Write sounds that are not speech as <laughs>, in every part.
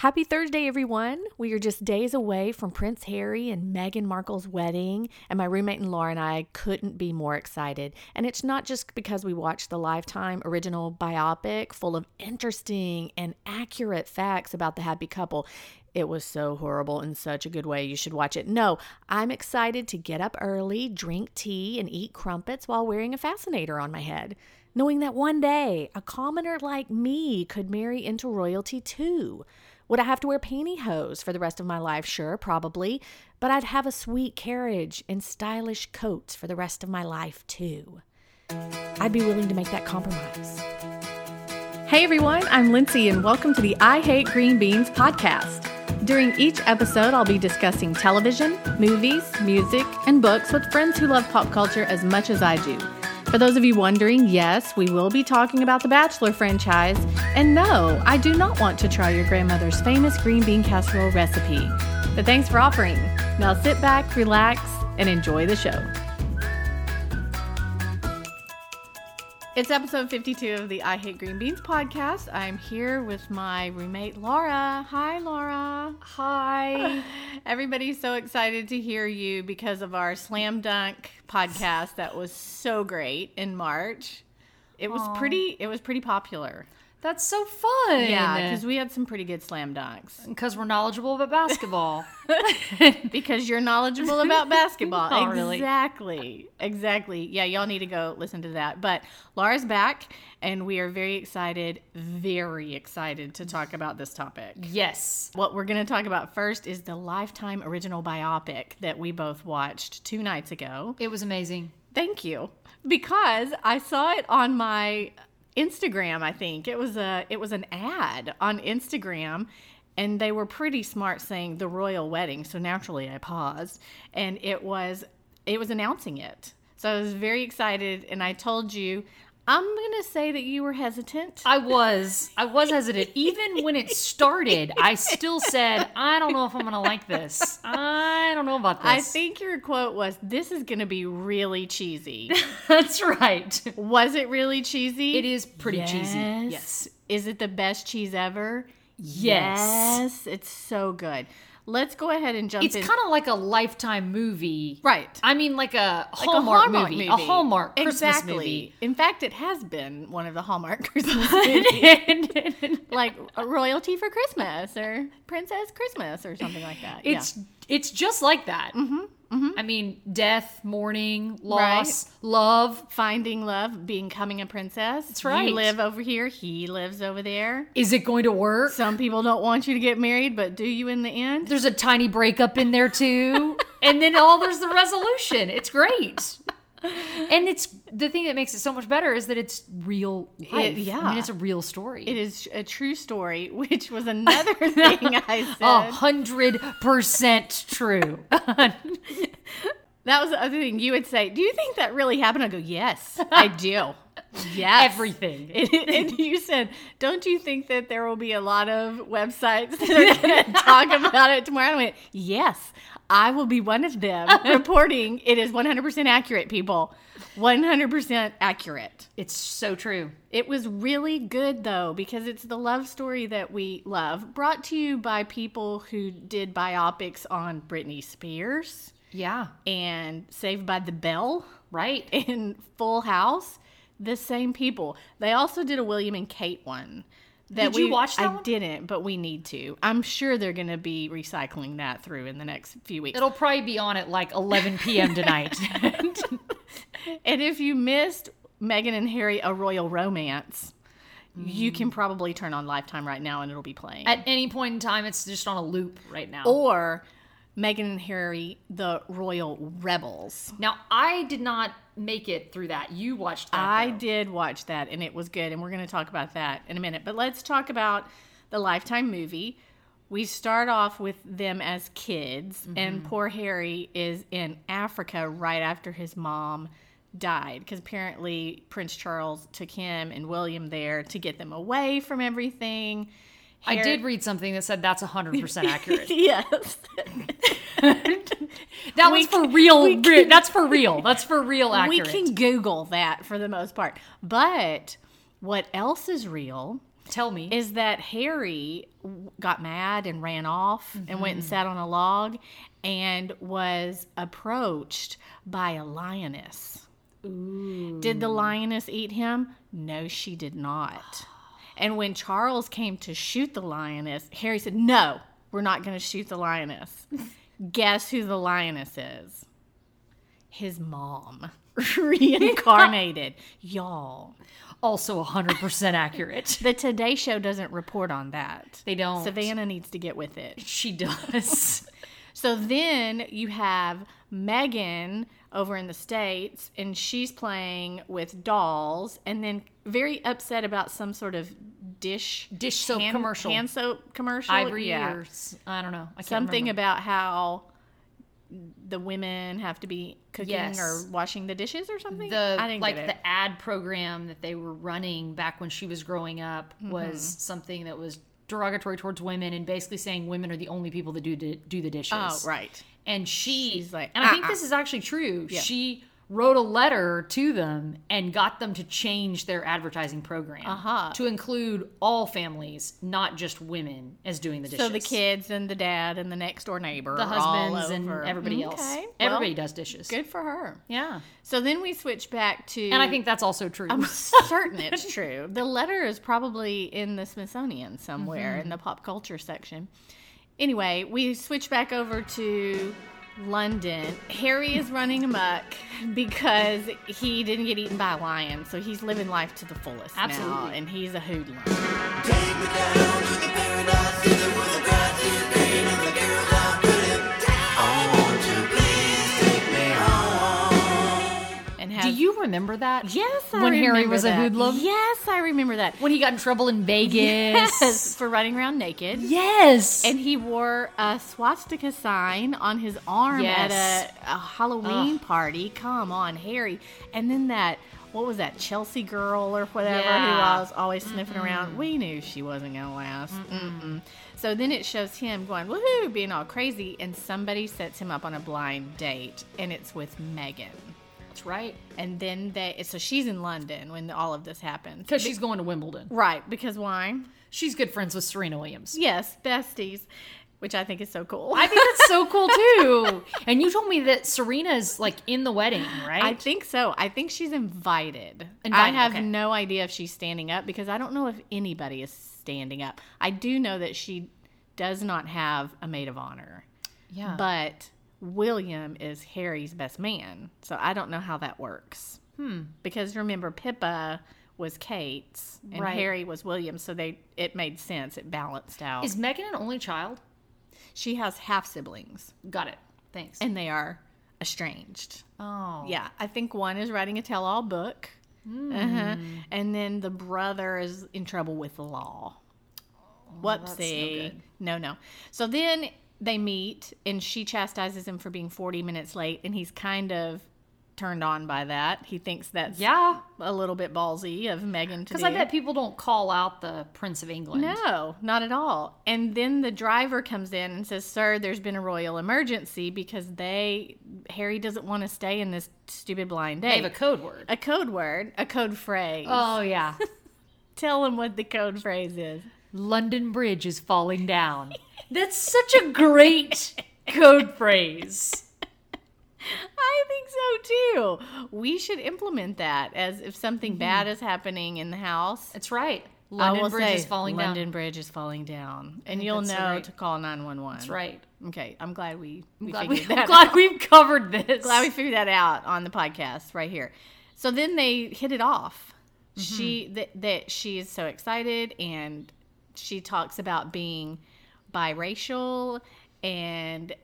Happy Thursday, everyone. We are just days away from Prince Harry and Meghan Markle's wedding, and my roommate and Laura and I couldn't be more excited. And it's not just because we watched the Lifetime original biopic full of interesting and accurate facts about the happy couple. It was so horrible in such a good way. You should watch it. No, I'm excited to get up early, drink tea, and eat crumpets while wearing a fascinator on my head, knowing that one day a commoner like me could marry into royalty too. Would I have to wear pantyhose for the rest of my life? Sure, probably. But I'd have a sweet carriage and stylish coats for the rest of my life, too. I'd be willing to make that compromise. Hey everyone, I'm Lindsay, and welcome to the I Hate Green Beans podcast. During each episode, I'll be discussing television, movies, music, and books with friends who love pop culture as much as I do. For those of you wondering, yes, we will be talking about the Bachelor franchise. And no, I do not want to try your grandmother's famous green bean casserole recipe. But thanks for offering. Now sit back, relax, and enjoy the show. It's episode 52 of the I Hate Green Beans podcast. I'm here with my roommate Laura. Hi, Laura. Hi. <laughs> Everybody's so excited to hear you because of our slam dunk podcast that was so great in March. It was Aw. pretty it was pretty popular. That's so fun. Yeah, because we had some pretty good slam dunks. because we're knowledgeable about basketball. <laughs> Because you're knowledgeable about <laughs> basketball. Really. Exactly. Exactly. Yeah, y'all need to go listen to that. But Laura's back and we are very excited, very excited to talk about this topic. yes. What we're going to talk about first is the Lifetime original biopic that we both watched two nights ago. It was amazing. Thank you. Because I saw it on my Instagram, I think. It was a it was an ad on Instagram and they were pretty smart saying the royal wedding. So naturally I paused and it was it was announcing it. So I was very excited and I told you I'm going to say that you were hesitant. I was. I was hesitant. Even when it started, I still said, I don't know if I'm going to like this. I don't know about this. I think your quote was this is going to be really cheesy. <laughs> that's right. was it really cheesy? It is pretty cheesy. Yes. Yes. Is it the best cheese ever? Yes. Yes, it's so good. Let's go ahead and jump It's in. kind of like a lifetime movie. right. I mean, like a Like Hallmark, movie, A Hallmark Christmas exactly. movie. In fact, it has been one of the Hallmark <laughs> Christmas <laughs> movies, like a royalty for Christmas or Princess Christmas or something like that. It's it's just like that. Mm-hmm, I mean, death, mourning, loss, love. finding love, becoming a princess. That's right. You live over here. He lives over there. Is it going to work? Some people don't want you to get married, but do you in the end? There's a tiny breakup in there too, <laughs> and then all there's the resolution. It's great. And it's the thing that makes it so much better is that it's real life. I yeah. mean, it's a real story. It is a true story, <laughs> which was <laughs> another thing I said. a hundred percent true. <laughs> That was the other thing you would say. Do you think that really happened? I go, yes, I <laughs> do. Yes, Everything. <laughs> And, and you said, don't you think that there will be a lot of websites <laughs> that are going to talk about it tomorrow? I went, yes, I will be one of them reporting it is 100% accurate, people. 100% accurate. It's so true. It was really good though because it's the love story that we love, brought to you by people who did biopics on Britney Spears Yeah. and Saved by the Bell Right. <laughs> In Full House. The same people. They also did a William and Kate one. That Did you we- watch that I one? didn't, but we need to. I'm sure they're going to be recycling that through in the next few weeks. It'll probably be on at like 11 p.m. tonight. <laughs> <laughs> and if you missed Meghan and Harry: A Royal Romance, Mm. you can probably turn on Lifetime right now and it'll be playing. At any point in time, it's just on a loop right now. or Meghan and Harry: The Royal Rebels. Now, I did not make it through that. You watched that. I though. did watch that and it was good, and we're going to talk about that in a minute. But let's talk about the Lifetime movie. We start off with them as kids, and mm-hmm. poor Harry is in Africa right after his mom died because apparently Prince Charles took him and William there to get them away from everything. I did read something that said that's 100% <laughs> accurate. yes. <laughs> That was for real. we re- that's for real. That's for real <laughs> we can Google that for the most part. But what else is real Tell me. is that Harry got mad and ran off and went and mm-hmm. sat on a log and was approached by a lioness. Did the lioness eat him? No, she did not. And when Charles came to shoot the lioness, Harry said, No, we're not going to shoot the lioness. <laughs> Guess who the lioness is? His mom, <laughs> reincarnated. Y'all. also 100% accurate. The Today Show doesn't report on that. They don't. Savannah needs to get with it. She does. <laughs> So then you have Meghan over in the States, and she's playing with dolls, and then very upset about some sort of dish Dish soap hand, commercial. hand soap commercial. Ivory yeah. or I don't know. I Something remember. about how the women have to be cooking Yes. or washing the dishes or something. the I didn't like the ad program that they were running back when she was growing up Mm-hmm. was something that was derogatory towards women and basically saying women are the only people that do do the dishes. oh, right. And she, She's like, and I think "Uh-uh." this is actually true. She wrote a letter to them and got them to change their advertising program Uh-huh. to include all families, not just women, as doing the dishes. So the kids and the dad and the next door neighbor, the husbands, and everybody else. Okay, well, Everybody does dishes. Good for her. Yeah, So then we switch back to, and I think that's also true. I'm <laughs> certain it's true. The letter is probably in the Smithsonian somewhere Mm-hmm. in the pop culture section. Anyway, we switch back over to London. Harry is running amok because he didn't get eaten by a lion, so he's living life to the fullest now, and he's a hoodlum. You remember that? Yes, I When Harry was a hoodlum? Yes, I remember that. When he got in trouble in Vegas. Yes, for running around naked. Yes. And he wore a swastika sign on his arm Yes. at a, a Halloween party. Come on, Harry. And then that, what was that, Chelsea girl or whatever, Yeah. who was always sniffing around. We knew she wasn't going to last. Mm-mm. So then it shows him going, woohoo, being all crazy. And somebody sets him up on a blind date, and it's with Meghan. Right. And then they, so she's in London when all of this happens. Because she's going to Wimbledon. Right, because why? She's good friends with Serena Williams. Yes, besties, which I think is so cool. I think that's so <laughs> cool too. And you told me that Serena's like in the wedding, right? I think so. I think she's invited. And I have okay. no idea if she's standing up because I don't know if anybody is standing up. I do know that she does not have a maid of honor, yeah. but William is Harry's best man. So I don't know how that works. Hmm. Because remember, Pippa was Kate's and Right. Harry was William's, so they it made sense. It balanced out. is Meghan an only child? she has half siblings, Got it. Thanks. and they are estranged. oh. Yeah, I think one is writing a tell-all book, uh-huh. and then the brother is in trouble with the law. no Whoopsie! good. No, no. So then they meet, and she chastises him for being forty minutes late, and he's kind of turned on by that. He thinks that's Yeah. a little bit ballsy of Meghan to Because. I bet people don't call out the Prince of England. No, not at all. And then the driver comes in and says, "Sir, there's been a royal emergency because they Harry doesn't want to stay in this stupid blind day. They have a code word. a code word, a code phrase. Oh, yeah. <laughs> Tell him what the code phrase is. London Bridge is falling down. <laughs> That's such a great code phrase. I think so too. We should implement that as if something bad is happening in the house. That's right. London Bridge say, is falling London down. London Bridge is falling down, and you'll know right. to call nine one one. That's right. Okay, I'm glad we we Glad, figured we, that I'm glad we've covered this. glad we figured that out on the podcast right here. So then they hit it off. Mm-hmm. She that that she is so excited and she talks about being biracial and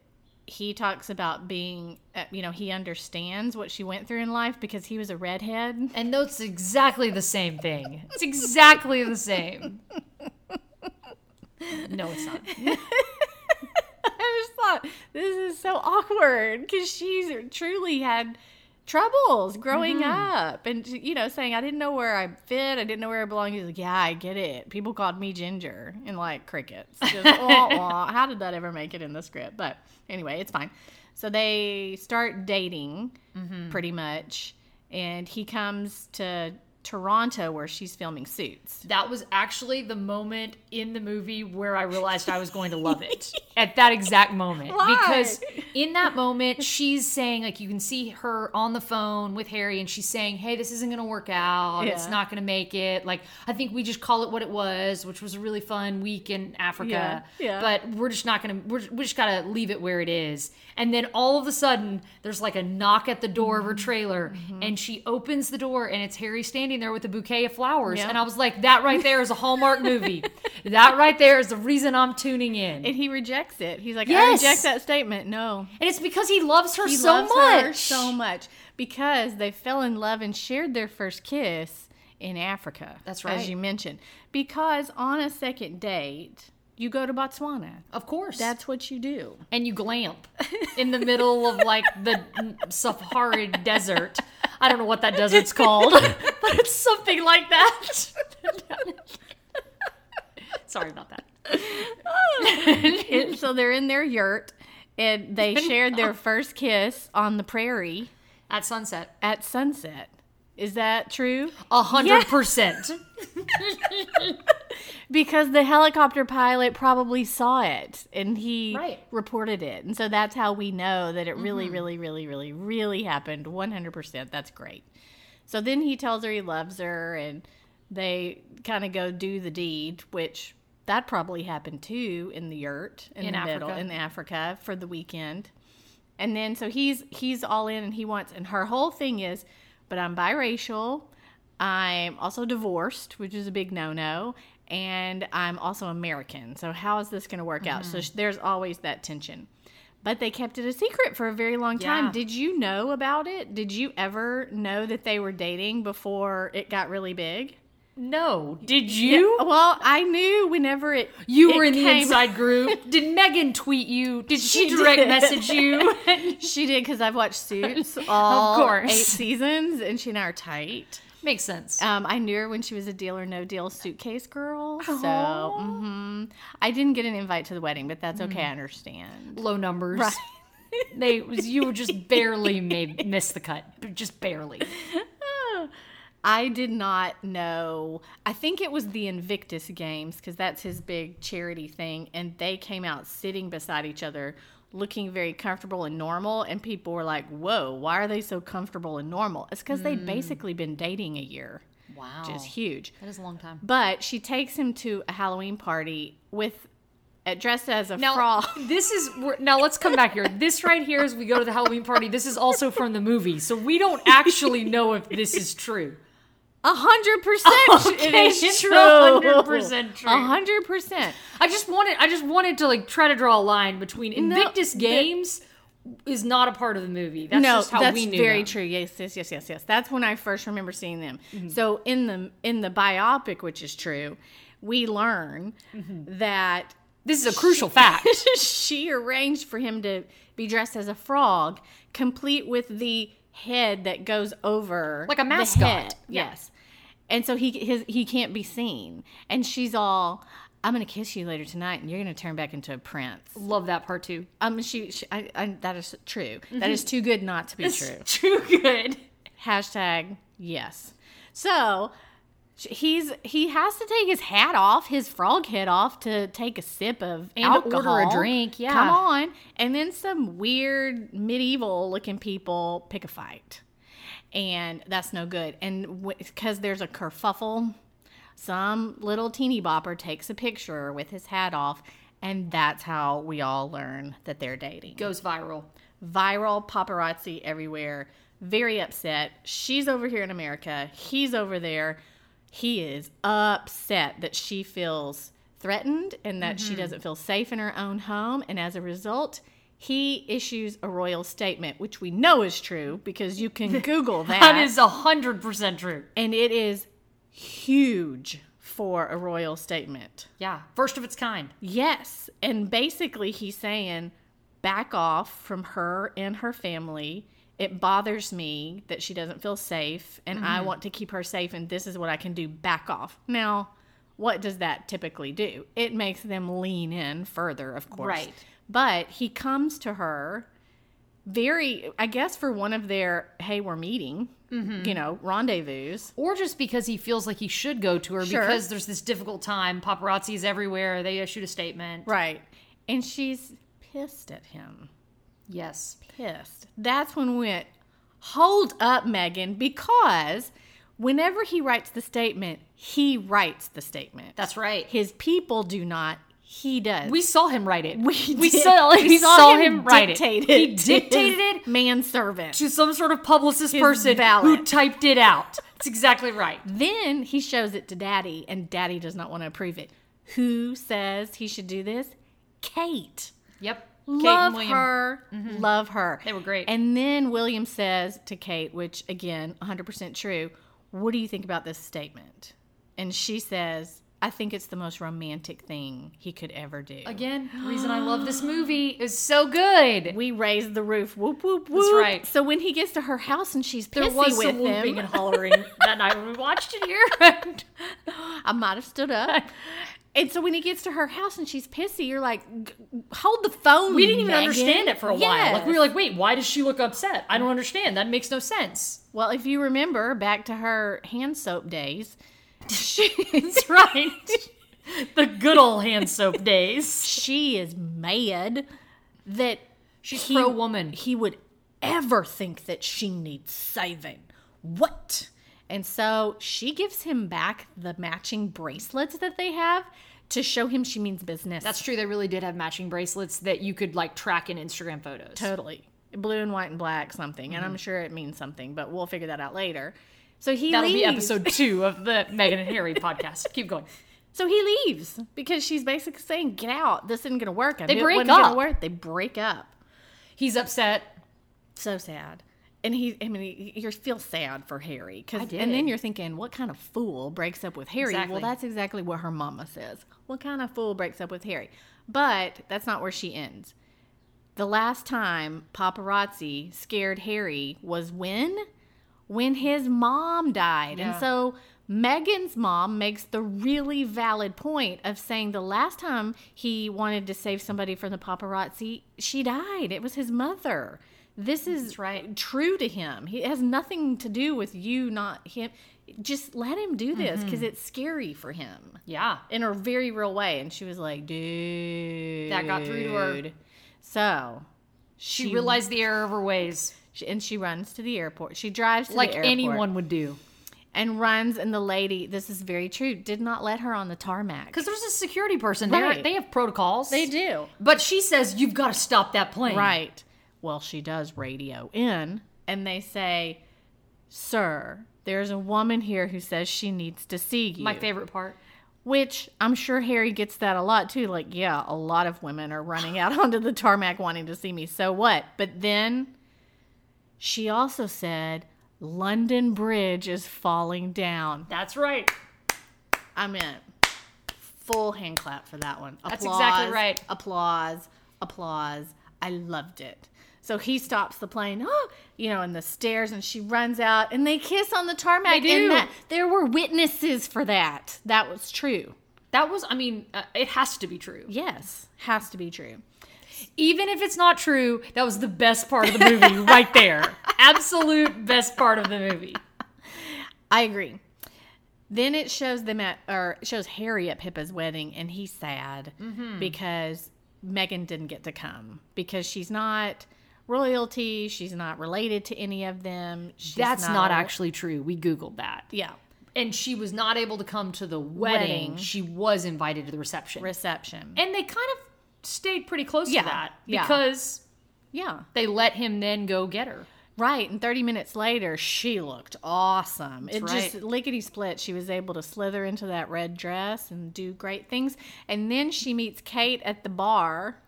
he talks about being uh, you know he understands what she went through in life because he was a redhead. And that's exactly the same thing. It's exactly the same. No, it's not. <laughs> I just thought this is so awkward because she's truly had troubles growing mm-hmm. up and you know saying i didn't know where i fit. I didn't know where i belonged. He's like yeah i get it. People called me ginger and like crickets. Just, <laughs> wah, wah. how did that ever make it in the script? But anyway it's fine. So they start dating mm-hmm. pretty much and he comes to Toronto where she's filming Suits. That was actually the moment in the movie where I realized I was going to love it. <laughs> At that exact moment. Why? Because in that moment, she's saying, like, you can see her on the phone with Harry, and she's saying, hey, this isn't going to work out. It's not going to make it. Like, I think we just call it what it was, which was a really fun week in Africa. Yeah, yeah. But we're just not going to, we're, just got to leave it where it is. And then all of a sudden, there's like a knock at the door of her Mm-hmm. trailer, and she opens the door, and it's Harry standing there with a bouquet of flowers. Yeah. And I was like, that right there is a Hallmark movie. <laughs> that right there is the reason I'm tuning in. And he rejects it. He's like, I reject that statement. No. And it's because he loves her He so loves much. her so much because they fell in love and shared their first kiss in Africa. That's right. As you mentioned. Because on a second date, you go to Botswana. Of course. That's what you do. and you glamp in the middle of like the Sahara desert. I don't know what that desert's called, <laughs> but it's something like that. <laughs> Sorry about that. <laughs> And so they're in their yurt and they shared their first kiss on the prairie At sunset. at sunset. Is that true? A hundred percent. <laughs> <laughs> Because the helicopter pilot probably saw it and he Right. reported it. And so that's how we know that it really, mm-hmm. really, really, really, really happened 100%. That's great. So then he tells her he loves her and they kind of go do the deed, which that probably happened too in the yurt in, In the middle Africa. in Africa for the weekend. And then so he's he's all in and he wants and her whole thing is, but I'm biracial. I'm also divorced, which is a big no-no, and I'm also American. So how is this going to work out? Mm-hmm. So there's always that tension. But they kept it a secret for a very long time. Yeah. Did you know about it? Did you ever know that they were dating before it got really big? No. Did you? Well, I knew whenever it You it were in the came- inside group. <laughs> Did Meghan tweet you? Did she, She direct did. message you? <laughs> She did because I've watched Suits all course. eight seasons, and she and I are tight. Makes sense. Um, I knew her when she was a Deal or No Deal suitcase girl. So Aw. hmm I didn't get an invite to the wedding, but that's okay. I understand. Low numbers. Right. They you just <laughs> barely made miss the cut. Just barely. I did not know. I think it was the Invictus Games because that's his big charity thing, and they came out sitting beside each other, looking very comfortable and normal. And people were like, "Whoa, why are they so comfortable and normal?" It's because they'd basically been dating a year, Wow. which is huge. That is a long time. But she takes him to a Halloween party with uh, dressed as a Now, frog. <laughs> this is now. Let's come back here. This right here, as we go to the Halloween party, this is also from the movie, so we don't actually know if this is true. A hundred percent, <laughs> is it's true. 100% true. A hundred percent. I just wanted, I just wanted to like try to draw a line between Invictus the- Games is not a part of the movie. That's no, just how that's we knew very them. true. Yes, yes, yes, yes, yes. That's when I first remember seeing them. Mm-hmm. So in the in the biopic, which is true, we learn Mm-hmm. that This is a crucial <laughs> fact. she arranged for him to be dressed as a frog, complete with the head that goes over Like a mascot. Yeah. Yes, and so he his he can't be seen, and she's all. I'm gonna kiss you later tonight, and you're gonna turn back into a prince. Love that part too. Um, she, she I, I, that is true. That is too good not to be true. <laughs> Too good. Hashtag yes. So he's he has to take his hat off, his frog head off to take a sip of And alcohol. order a drink, yeah. come on. And then some weird medieval looking people pick a fight, and that's no good. And because there's a kerfuffle, some little teeny bopper takes a picture with his hat off, and that's how we all learn that they're dating Goes viral. viral paparazzi everywhere. Very upset. She's over here in America. He's over there. He is upset that she feels threatened and that she mm-hmm. doesn't feel safe in her own home. And as a result, he issues a royal statement, which we know is true because you can <laughs> Google that. That is a hundred percent true. and it is huge for a royal statement. Yeah, first of its kind. Yes. And basically, he's saying, back off from her and her family. It bothers me that she doesn't feel safe, and I Mm-hmm. want to keep her safe, and this is what I can do. Back off. Now, what does that typically do? It makes them lean in further, of course. Right. But he comes to her very, I guess, for one of their, hey, we're meeting you know, rendezvous. or just because he feels like he should go to her Sure. because there's this difficult time. Paparazzi is everywhere. They issued a statement. Right. And she's pissed at him. Yes. Pissed. That's when we went, hold up, Meghan, because whenever he writes the statement, he writes the statement. That's right. His people do not. He does. We saw him write it. we, <laughs> we did- saw, we saw, him, write dictate it. He dictated it Manservant. to some sort of publicist His person valet. who typed it out. That's exactly right. Then he shows it to Daddy, and Daddy does not want to approve it. Who says he should do this? Kate. Yep. Kate love and William. Mm-hmm. her. Love her. They were great. And then William says to Kate, which again, 100% true, what do you think about this statement? And she says, I think it's the most romantic thing he could ever do. Again, the reason I love this movie is so good. We raised the roof. Whoop, whoop, whoop. That's right. So when he gets to her house and she's pissy There was with some whooping him, and hollering that night when we watched it here. <laughs> I might have stood up. <laughs> And so when he gets to her house and she's pissy, you're like, hold the phone. we didn't even Meghan." understand it for a while. Like we were like, wait, why does she look upset? I don't understand. That makes no sense. Well, if you remember back to her hand soap days, <laughs> she's right. the good old hand soap days. she is mad that She's he- pro-woman. He would ever think that she needs saving. What? And so she gives him back the matching bracelets that they have to show him she means business. That's true. They really did have matching bracelets that you could like track in Instagram photos. totally blue and white and black something, and I'm mm-hmm. sure it means something, but we'll figure that out later. So he That'll leaves. be episode two of the Meghan and Harry podcast. <laughs> Keep going. So he leaves because she's basically saying, "Get out! This isn't going to work." I They break up. work. They break up. He's upset. So sad. And he, I mean, you feel sad for Harry, cause, and then you're thinking, what kind of fool breaks up with Harry? Exactly. Well, that's exactly what her mama says. What kind of fool breaks up with Harry? But that's not where she ends. The last time paparazzi scared Harry was when? When his mom died. Yeah. And so Meghan's mom makes the really valid point of saying the last time he wanted to save somebody from the paparazzi, she died. It was his mother. This is right. true to him. He it has nothing to do with you, not him. Just let him do this because mm-hmm. it's scary for him Yeah. in a very real way. And she was like, dude. That got through to her. So She realized the error of her ways, she, and she runs to the airport. She drives to like the airport anyone would do. and runs. And the lady, this is very true, did not let her on the tarmac. Because there's a security person there. They have protocols. they do. But she says, you've got to stop that plane. Right. Well, she does radio in, and they say, Sir, there's a woman here who says she needs to see you. My favorite part. Which I'm sure Harry gets that a lot too. Like, yeah, a lot of women are running out <laughs> onto the tarmac wanting to see me. So what? But then she also said, London Bridge is falling down. That's right. I'm in. full hand clap for that one. That's exactly right. Applause, applause. I loved it. So he stops the plane, oh, <gasps> you know, and the stairs, and she runs out, and they kiss on the tarmac. They do. And that, there were witnesses for that. That was true. That was, I mean, uh, it has to be true. Yes, has to be true. Even if it's not true, that was the best part of the movie <laughs> right there. Absolute best part of the movie. I agree. Then it shows them at, or shows Harry at Pippa's wedding, and he's sad Mm-hmm. because Meghan didn't get to come because she's not royalty. She's not related to any of them. She's That's not a- actually true. We Googled that. yeah And she was not able to come to the wedding. Wedding. She was invited to the reception. reception. and they kind of stayed pretty close Yeah, to that because yeah, they let him then go get her. right. And thirty minutes later, she looked awesome. it right. just lickety split. She was able to slither into that red dress and do great things. And then she meets Kate at the bar.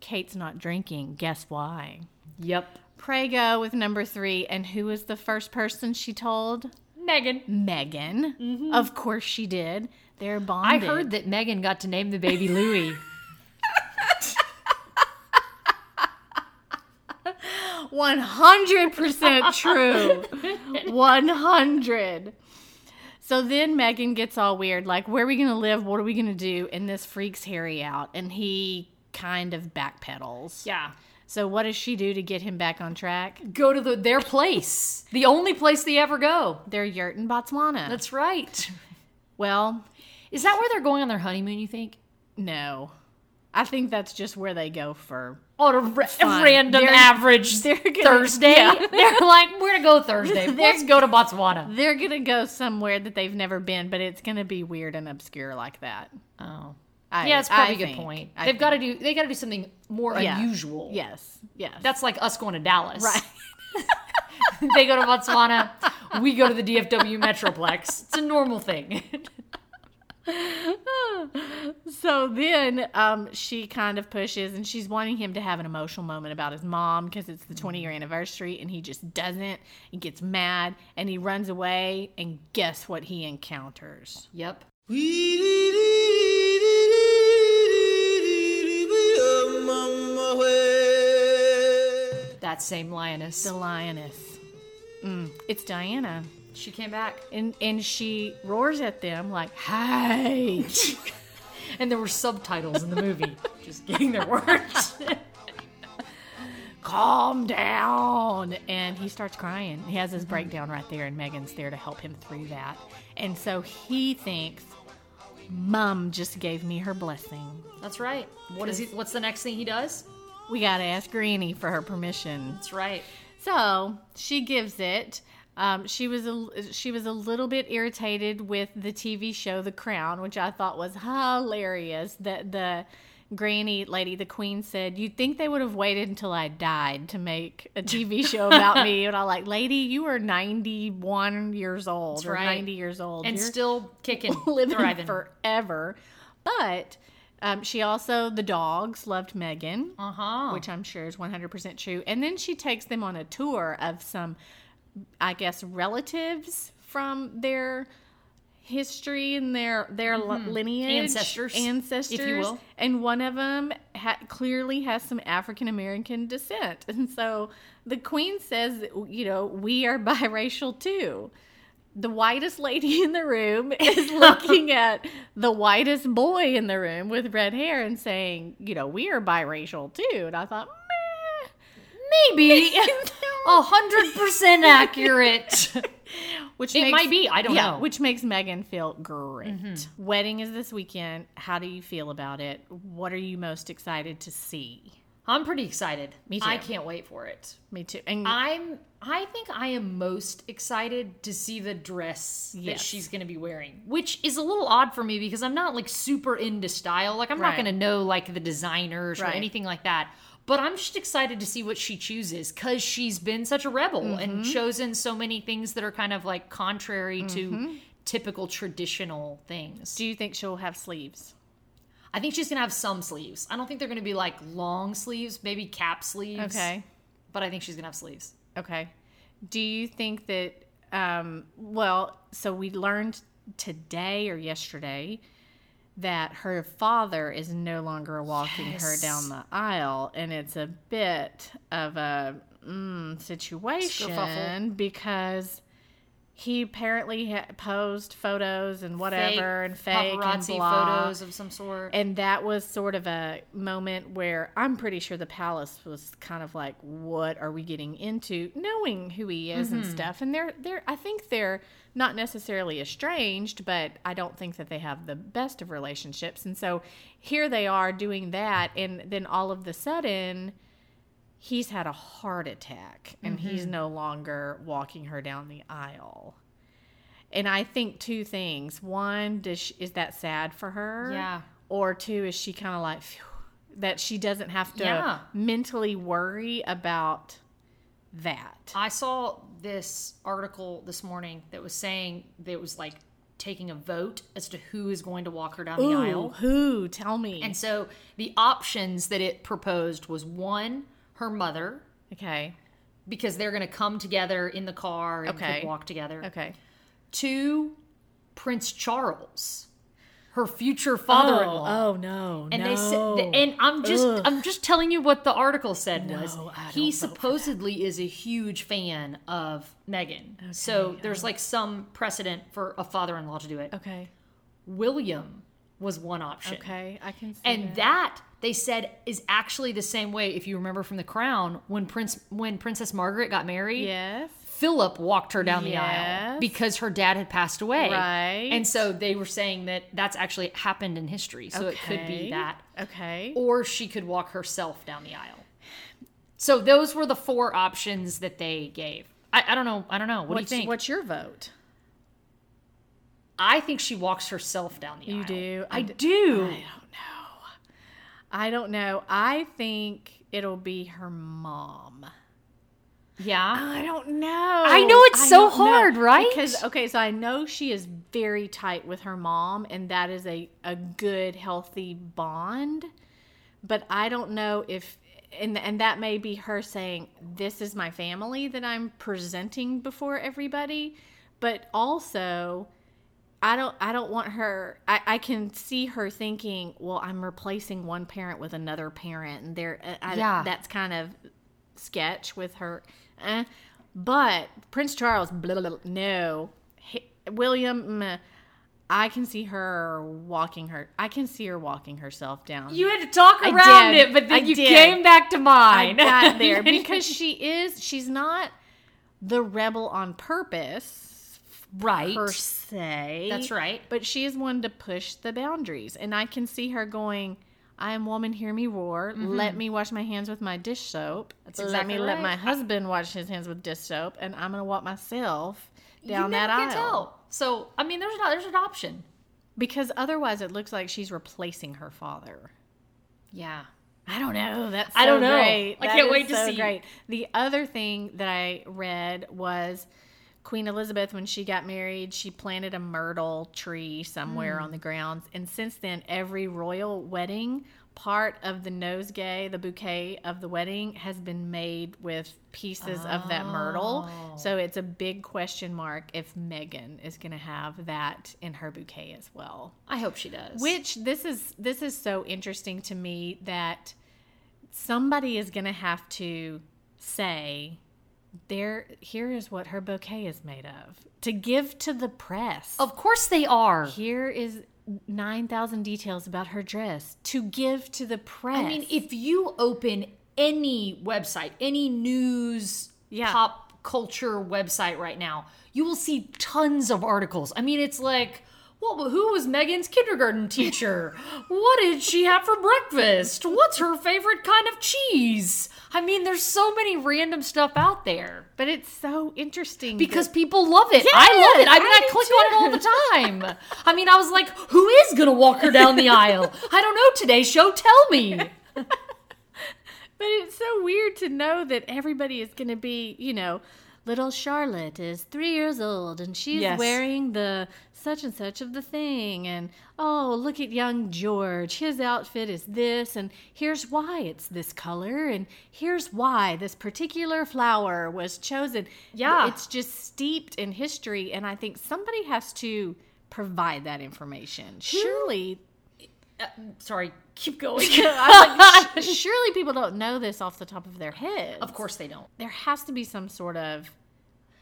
Kate's not drinking. Guess why? Yep. Prego with number three. And who was the first person she told? Meghan. Meghan. Mm-hmm. Of course she did. They're bonding. I heard that Meghan got to name the baby Louis. <laughs> 100% true. 100. So then Meghan gets all weird like, where are we going to live? What are we going to do? And this freaks Harry out. And he kind of backpedals. yeah. So what does she do to get him back on track? Go to the, their place, the only place they ever go. They're yurt in Botswana. That's right. well, Is that where they're going on their honeymoon? You think? no. I think that's just where they go for. On a, ra- a random They're- average they're gonna- Thursday. yeah. <laughs> They're like, we're gonna go <laughs> Thursday. Let's go to Botswana. They're gonna go somewhere that they've never been, but it's gonna be weird and obscure like that. Oh, I, yeah, it's probably I a good think. point. I They've got to do. They got to do something more Yeah. unusual. Yes. Yes. That's like us going to Dallas. right. <laughs> they go to Botswana. We go to the DFW Metroplex. It's a normal thing. <laughs> So then um, she kind of pushes and she's wanting him to have an emotional moment about his mom because it's the 20 year anniversary and he just doesn't. He gets mad and he runs away. And guess what he encounters? yep. That same lioness. The lioness. Mm, it's Diana. She came back, And, and she roars at them like, hey. <laughs> and there were subtitles in the movie, <laughs> just getting their words. <laughs> calm down. And he starts crying. He has his breakdown right there, and Meghan's there to help him through that. And so he thinks, Mom just gave me her blessing. That's right. What is he? What's the next thing he does? We got to ask Granny for her permission. That's right. So she gives it. Um, she was a she was a little bit irritated with the TV show The Crown, which I thought was hilarious. That the granny lady, the queen, said, "You'd think they would have waited until I died to make a TV show about me." And I'm like, lady, you are ninety one years old or right. ninety years old, And You're still kicking, <laughs> living thriving. forever. But um, she also the dogs loved Meghan uh huh. which I'm sure is 100% true. And then she takes them on a tour of some, I guess, relatives from their history and their their lineage, Mm-hmm. Ancestors, if you ancestors, will. And one of them ha- clearly has some African American descent, and so the queen says, you know, we are biracial too. The whitest lady in the room <laughs> is <laughs> looking at the whitest boy in the room with red hair and saying, you know, we are biracial too. And I thought. Maybe <laughs> a hundred percent accurate. <laughs> Which It might be, I don't yeah, know. Mm-hmm. Which makes Meghan feel great. Wedding is this weekend. How do you feel about it? What are you most excited to see? I'm pretty excited. Me too. I can't wait for it. Me too. And I'm. I think I am most excited to see the dress that she's going to be wearing, which is a little odd for me because I'm not like super into style. Like I'm not going to know like the designers or anything like that. But I'm just excited to see what she chooses because she's been such a rebel Mm-hmm. and chosen so many things that are kind of like contrary Mm-hmm. to typical traditional things. do you think she'll have sleeves? I think she's gonna have some sleeves. I don't think they're gonna be like long sleeves, maybe cap sleeves. Okay. But I think she's gonna have sleeves. Okay. Do you think that, um, well, so we learned today or yesterday that her father is no longer walking her down the aisle, and it's a bit of a mm, situation because he apparently posed photos and whatever and fake and paparazzi blah. photos of some sort. And that was sort of a moment where I'm pretty sure the palace was kind of like, "What are we getting into?" Knowing who he is and stuff. And they're they're I think they're not necessarily estranged, but I don't think that they have the best of relationships. And so here they are doing that, and then all of the sudden. He's had a heart attack and mm-hmm. he's no longer walking her down the aisle. And I think two things. One, does she, is that sad for her? Yeah. Or two, is she kind of like phew, that she doesn't have to Yeah. mentally worry about that? I saw this article this morning that was saying that it was like taking a vote as to who is going to walk her down the aisle. who? Tell me. And so the options that it proposed was one, her mother, okay. because they're going to come together in the car and Okay. walk together. Okay. Two, Prince Charles, her future father-in-law. Oh, oh no. And no. they said, and I'm just, Ugh. I'm just telling you what the article said was. No, I He don't vote for supposedly is a huge fan of Meghan, so there's like some precedent for a father-in-law to do it. Okay. William was one option, Okay. I can see and that. that they said is actually the same way. If you remember from The Crown, when Prince when Princess Margaret got married, Yes. Philip walked her down the aisle because her dad had passed away. Right. And so they were saying that that's actually happened in history. So it could be that. Okay. Or she could walk herself down the aisle. So those were the four options that they gave. I, I don't know. I don't know. What what's, do you think? what's your vote? I think she walks herself down the You aisle. You do? I, do. I don't know. I don't know. I think it'll be her mom. Yeah. Oh, I don't know. I know it's so don't know. hard, right? Because okay, so I know she is very tight with her mom, and that is a a good, healthy bond. But I don't know if, and and that may be her saying, "This is my family that I'm presenting before everybody," but also. I don't I don't want her I, I can see her thinking, well, I'm replacing one parent with another parent and there uh, I, Yeah. that's kind of sketch with her. Eh. But Prince Charles, blah, blah, blah, no. He- William, meh. I can see her walking her. I can see her walking herself down. You had to talk I around did. it, but then I you did. came back to I mine. got <laughs> there because she is. She's not the rebel on purpose, right. per se. That's right. But she is one to push the boundaries, and I can see her going. I am woman, hear me roar. Let me wash my hands with my dish soap. Mm-hmm. That's let exactly me let my husband wash his hands with dish soap, and I'm gonna walk myself down that aisle. tell. So I mean, there's not there's an option. Because otherwise, it looks like she's replacing her father. Yeah. I don't know. That's I don't know. Great. I That can't wait to so see. Great. The other thing that I read was Queen Elizabeth, when she got married, she planted a myrtle tree somewhere Hmm. on the grounds, and since then, every royal wedding part of the nosegay, the bouquet of the wedding, has been made with pieces of that myrtle. Oh. So it's a big question mark if Meghan is going to have that in her bouquet as well. I hope she does. Which this is this is so interesting to me that somebody is going to have to say there here is what her bouquet is made of to give to the press. of course they are. Here is 9,000 details about her dress to give to the press. I mean, if you open any website, any news, Yeah. pop culture website right now, you will see tons of articles. I mean, it's like, well, who was Meghan's kindergarten teacher? <laughs> what did she have for breakfast? What's her favorite kind of cheese? I mean, there's so many random stuff out there but it's so interesting because that- people love it. I love it. I mean, I I, click on it all the time. I mean, I was like, who is going to walk her down the aisle? I don't know. Today's show, tell me. <laughs> But it's so weird to know that everybody is going to be, you know, little Charlotte is three years old and she's Yes. wearing the such and such of the thing. And oh, look at young George. His outfit is this. And here's why it's this color. And here's why this particular flower was chosen. Yeah. It's just steeped in history. And I think somebody has to provide that information. Surely. Uh, sorry, keep going. <laughs> I'm <laughs> like, surely people don't know this off the top of their head. of course they don't. there has to be some sort of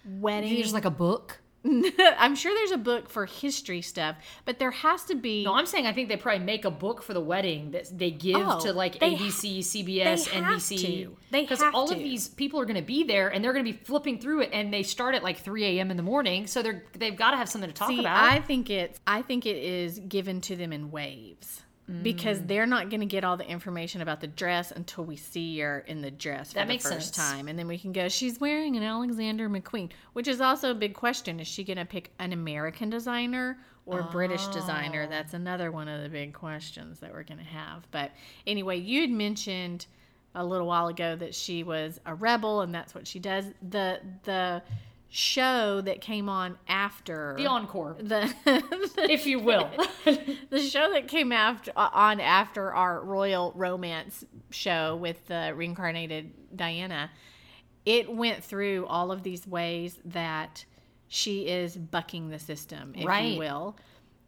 wedding. There's like a book. <laughs> I'm sure there's a book for history stuff, but there has to be. No, I'm saying I think they probably make a book for the wedding that they give Oh, to like they ABC, CBS, they have NBC. to. They because all to. of these people are going to be there and they're going to be flipping through it, and they start at like 3 a.m. in the morning, so they're they've got to have something to talk See, about. I think it's. I think it is given to them in waves. Because Mm. they're not going to get all the information about the dress until we see her in the dress for That the first sense. time, and then we can go. She's wearing an Alexander McQueen, which is also a big question. Is she going to pick an American designer or a British Oh. designer? That's another one of the big questions that we're going to have. But anyway, you had mentioned a little while ago that she was a rebel, and that's what she does. The the show that came on after the encore, the <laughs> if you will. <laughs> the show that came after uh, on after our royal romance show with the reincarnated Diana, it went through all of these ways that she is bucking the system, if Right. you will,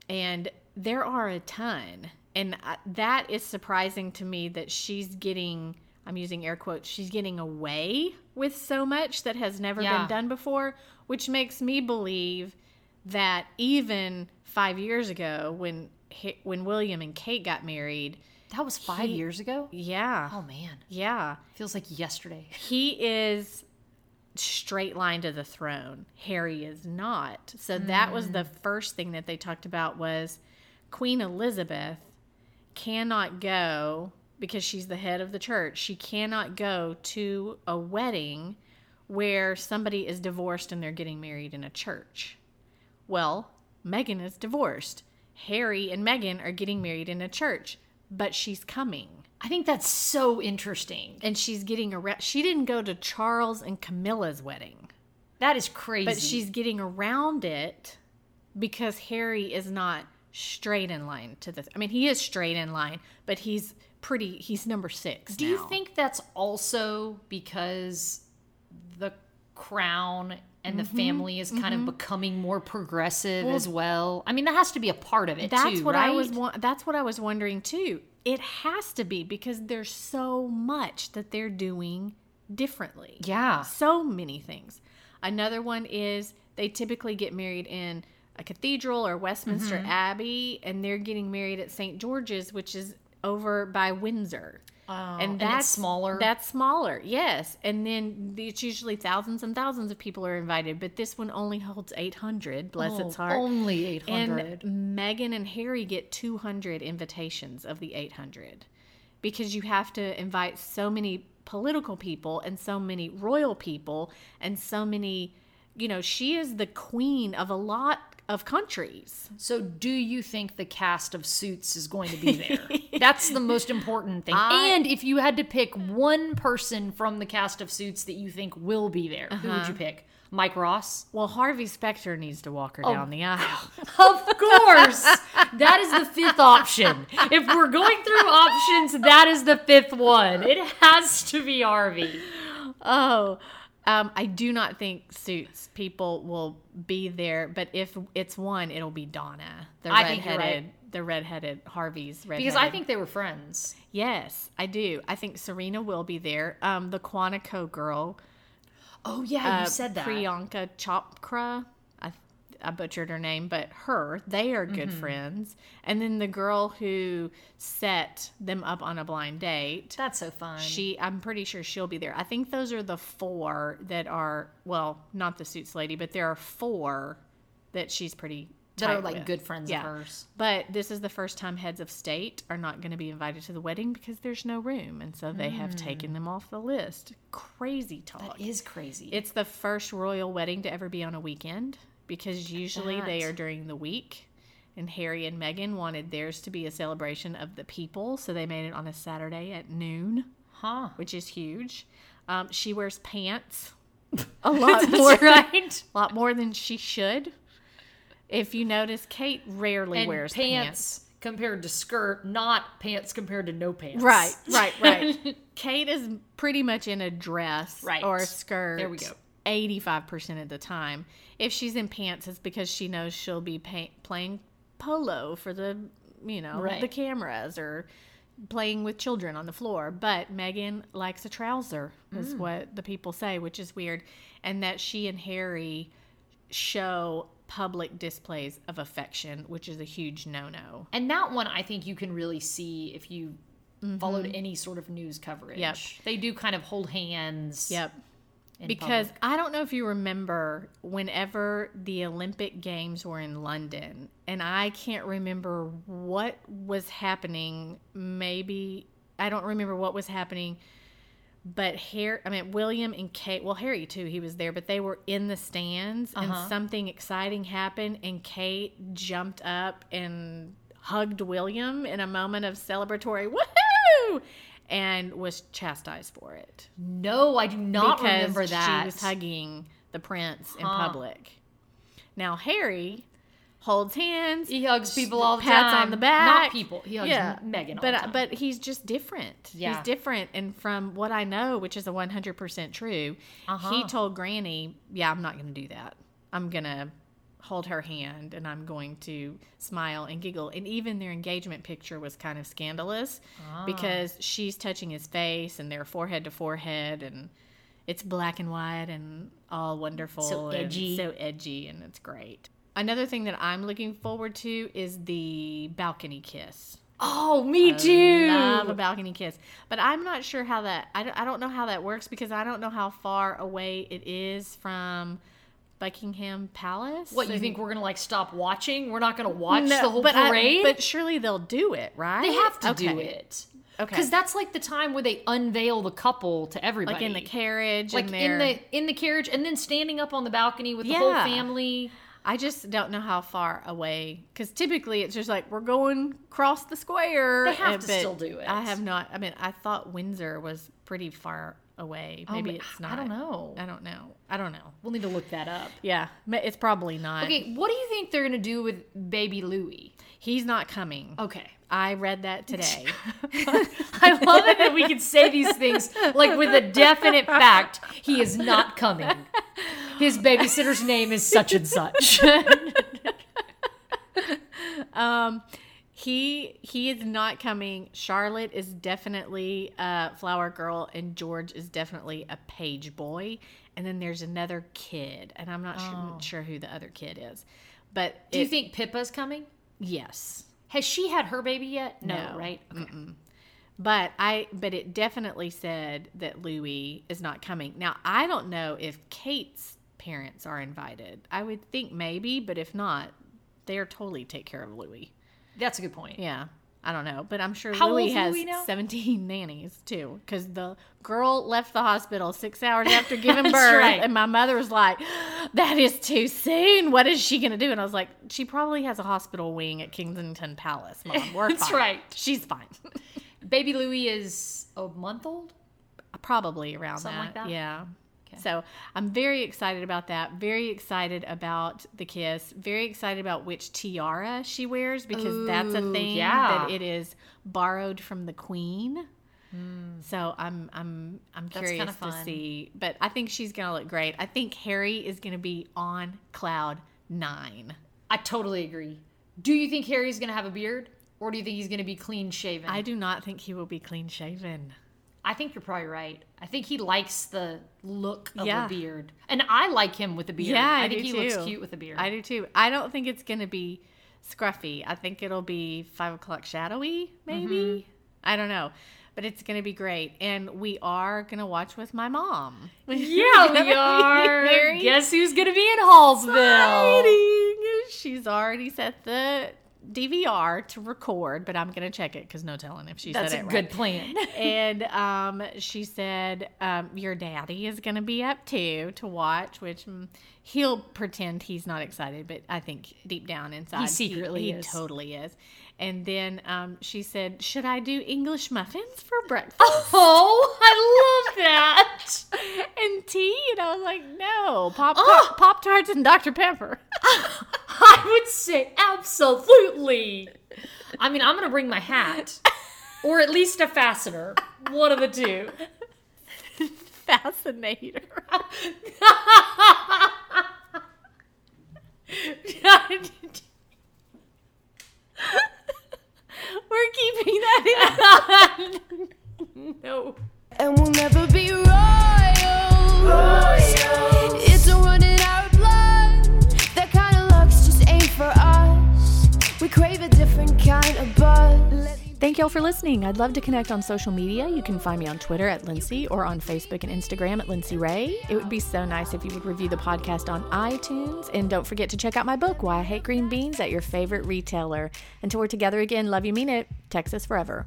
and there are a ton, and uh, that is surprising to me that she's getting. I'm using air quotes. She's getting away with so much that has never Yeah. been done before, which makes me believe that even five years ago, when when William and Kate got married, That was five He- years ago? Yeah. Oh, man. Yeah. Feels like yesterday. <laughs> He is straight line to the throne. Harry is not. So that was the mm. first thing that they talked about was Queen Elizabeth cannot go because she's the head of the church. She cannot go to a wedding where somebody is divorced and they're getting married in a church. Well, Meghan is divorced. Harry and Meghan are getting married in a church, but she's coming. I think that's so interesting. And she's getting around. She didn't go to Charles and Camilla's wedding, That is crazy. but she's getting around it because Harry is not straight in line to this. I mean, he is straight in line, but he's pretty. He's number six. Do you think that's also because the crown and the family is kind of becoming more progressive as well? I mean, that has to be a part of it That's too, what I was. wa- That's what I was wondering too. It has to be because there's so much that they're doing differently. Yeah. so many things. Another one is they typically get married in a cathedral or Westminster Mm-hmm. Abbey, and they're getting married at St. George's, which is over by Windsor. Oh, and and that's it's smaller? That's smaller, yes. And then it's usually thousands and thousands of people are invited, but this one only holds 800, bless Oh, its heart. Only 800. And Meghan and Harry get 200 invitations of the 800 because you have to invite so many political people and so many royal people and so many, you know, she is the queen of a lot of countries. So, do you think the cast of Suits is going to be <laughs> there? That's the most important thing. I- and if you had to pick one person from the cast of Suits that you think will be there, who Uh-huh. would you pick? Mike Ross? Well, Harvey Specter needs to walk her Oh. down the aisle. <laughs> Of course. that is the fifth option. If we're going through <laughs> options, that is the fifth one. It has to be Harvey. Oh, um, I do not think Suits people will be there, but if it's one, it'll be Donna, the I redheaded, right. the redheaded Harvey's redheaded. Because I think they were friends. yes, I do. I think Serena will be there. Um, the Quantico girl, Oh, yeah, uh, you said that. Priyanka Chopra. I, butchered her name, but her, they are good Mm-hmm. friends. And then the girl who set them up on a blind date. That's so fun. She, I'm pretty sure she'll be there. I think those are the four that are, well, not the suits lady, but there are four that she's pretty that are like with. good friends Yeah. of hers. But this is the first time heads of state are not going to be invited to the wedding because there's no room, and so they have taken them off the list. Crazy talk. That is crazy. It's the first royal wedding to ever be on a weekend because usually they are during the week. And Harry and Meghan wanted theirs to be a celebration of the people, so they made it on a Saturday at noon huh. which is huge. Um, she wears pants a <laughs> lot more, right. a lot more than she should. If you notice, Kate rarely And wears pants, pants. compared to skirt, not pants compared to no pants. Right, right, right. <laughs> Kate is pretty much in a dress Right. or a skirt. There we go. 85% of the time. If she's in pants, it's because she knows she'll be pay- playing polo for the, you know, Right. the cameras or playing with children on the floor. But Meghan likes a trouser, is Mm. what the people say, which is weird. And that she and Harry show public displays of affection, which is a huge no no. And that one, I think you can really see if you followed any sort of news coverage. Mm-hmm. Yep. They do kind of hold hands. Yep. Because public. I don't know if you remember whenever the Olympic Games were in London, and I can't remember what was happening. Maybe I don't remember what was happening, but Harry, I mean William and Kate. Well, Harry too. He was there, but they were in the stands, Uh-huh. and something exciting happened, and Kate jumped up and hugged William in a moment of celebratory woohoo, and was chastised for it No, I do not because remember that. she was hugging the prince in public. Now Harry holds hands. He hugs people all the pats time. on the back. Not people. He hugs yeah, Meghan but the time. but he's just different. Yeah. He's different, and from what I know, which is a one hundred percent true, Uh-huh. he told Granny, "Yeah, I'm not going to do that. I'm gonna." Hold her hand and I'm going to smile and giggle. And even their engagement picture was kind of scandalous Ah. because she's touching his face and they're forehead to forehead and it's black and white and all wonderful. So and edgy. so edgy and it's great. Another thing that I'm looking forward to is the balcony kiss. Oh, me too. Love a balcony kiss. But I'm not sure how that, I don't, I don't know how that works because I don't know how far away it is from Buckingham Palace. What you and- think we're gonna like stop watching? We're not gonna watch No, the whole but I- parade. but surely they'll do it, right? they have to do Okay. it. Okay. Because that's like the time where they unveil the couple to everybody. Like in the carriage, like and in the in the carriage, and then standing up on the balcony with the whole Yeah. family. I just don't know how far away because typically it's just like we're going across the square. They have uh, to but still do it. I have not. I mean, I thought Windsor was pretty far away. Maybe ma- it's not. I don't know. I don't know. I don't know. We'll need to look that up. Yeah, it's probably not. Okay, what do you think they're gonna do with baby Louis? He's not coming. Okay. I read that <laughs> today. I love it that we can say these things like with a definite fact. He is not coming. His babysitter's name is such and such. <laughs> um, he he is not coming. Charlotte is definitely a flower girl, and George is definitely a page boy. And then there's another kid, and I'm not sure, oh. sure who the other kid is. But Oh. do you it- think Pippa's coming? yes? Has she had her baby yet? No, No. right? Okay. But I but it definitely said that Louis is not coming. Now I don't know if Kate's parents are invited. I would think maybe, but if not, they're totally take care of Louis. That's a good point. Yeah. I don't know, but I'm sure How Louis has Louis 17 nannies too, because the girl left the hospital six hours after <laughs> giving birth, right. and my mother was like, "That is too soon. What is she gonna do?" And I was like, "She probably has a hospital wing at Kensington Palace, Mom. We're <laughs> That's fine. right. She's fine." Baby Louis is a month old. probably around Something that. like that? Yeah. Okay. So I'm very excited about that. Very excited about the kiss. Very excited about which tiara she wears because that's a thing yeah. that it is borrowed from the queen. Hmm. So I'm I'm I'm. Curious to see, but I think she's gonna look great. I think Harry is gonna be on cloud nine. I totally agree. Do you think Harry's gonna have a beard, or do you think he's gonna be clean shaven? I do not think he will be clean shaven. I think you're probably right. I think he likes the look of Yeah. a beard, and I like him with a beard. Yeah, I, I think he too. looks cute with a beard. I do too. I don't think it's gonna be scruffy. I think it'll be five o'clock shadowy, maybe. Mm-hmm. I don't know, but it's gonna be great, and we are gonna watch with my mom. yeah, we <laughs> are. Guess who's gonna be in Hallsville? exciting. She's already set the DVR to record, but I'm gonna check it because no telling if she That's said a it good right. plan. <laughs> <laughs> and um, she said um, your daddy is going to be up too to watch, which mm, he'll pretend he's not excited, but I think deep down inside secretly he, is. totally is. And then um, she said, "Should I do English muffins for breakfast <laughs> Oh, I love that. and tea?" And I was like, "No, pop Oh. pop tarts and Dr Pepper." I would say absolutely. I mean, I'm gonna bring my hat, or at least a fastener. One of the two. Fascinator. <laughs> We're keeping that in. no. And we'll never be royal. It's a run We crave a different kind of buzz. Thank y'all for listening. I'd love to connect on social media. You can find me on Twitter at Lindsay or on Facebook and Instagram at Lindsay Ray. It would be so nice if you would review the podcast on iTunes. And don't forget to check out my book, Why I Hate Green Beans, at your favorite retailer. Until we're together again, love you, mean it. Texas forever.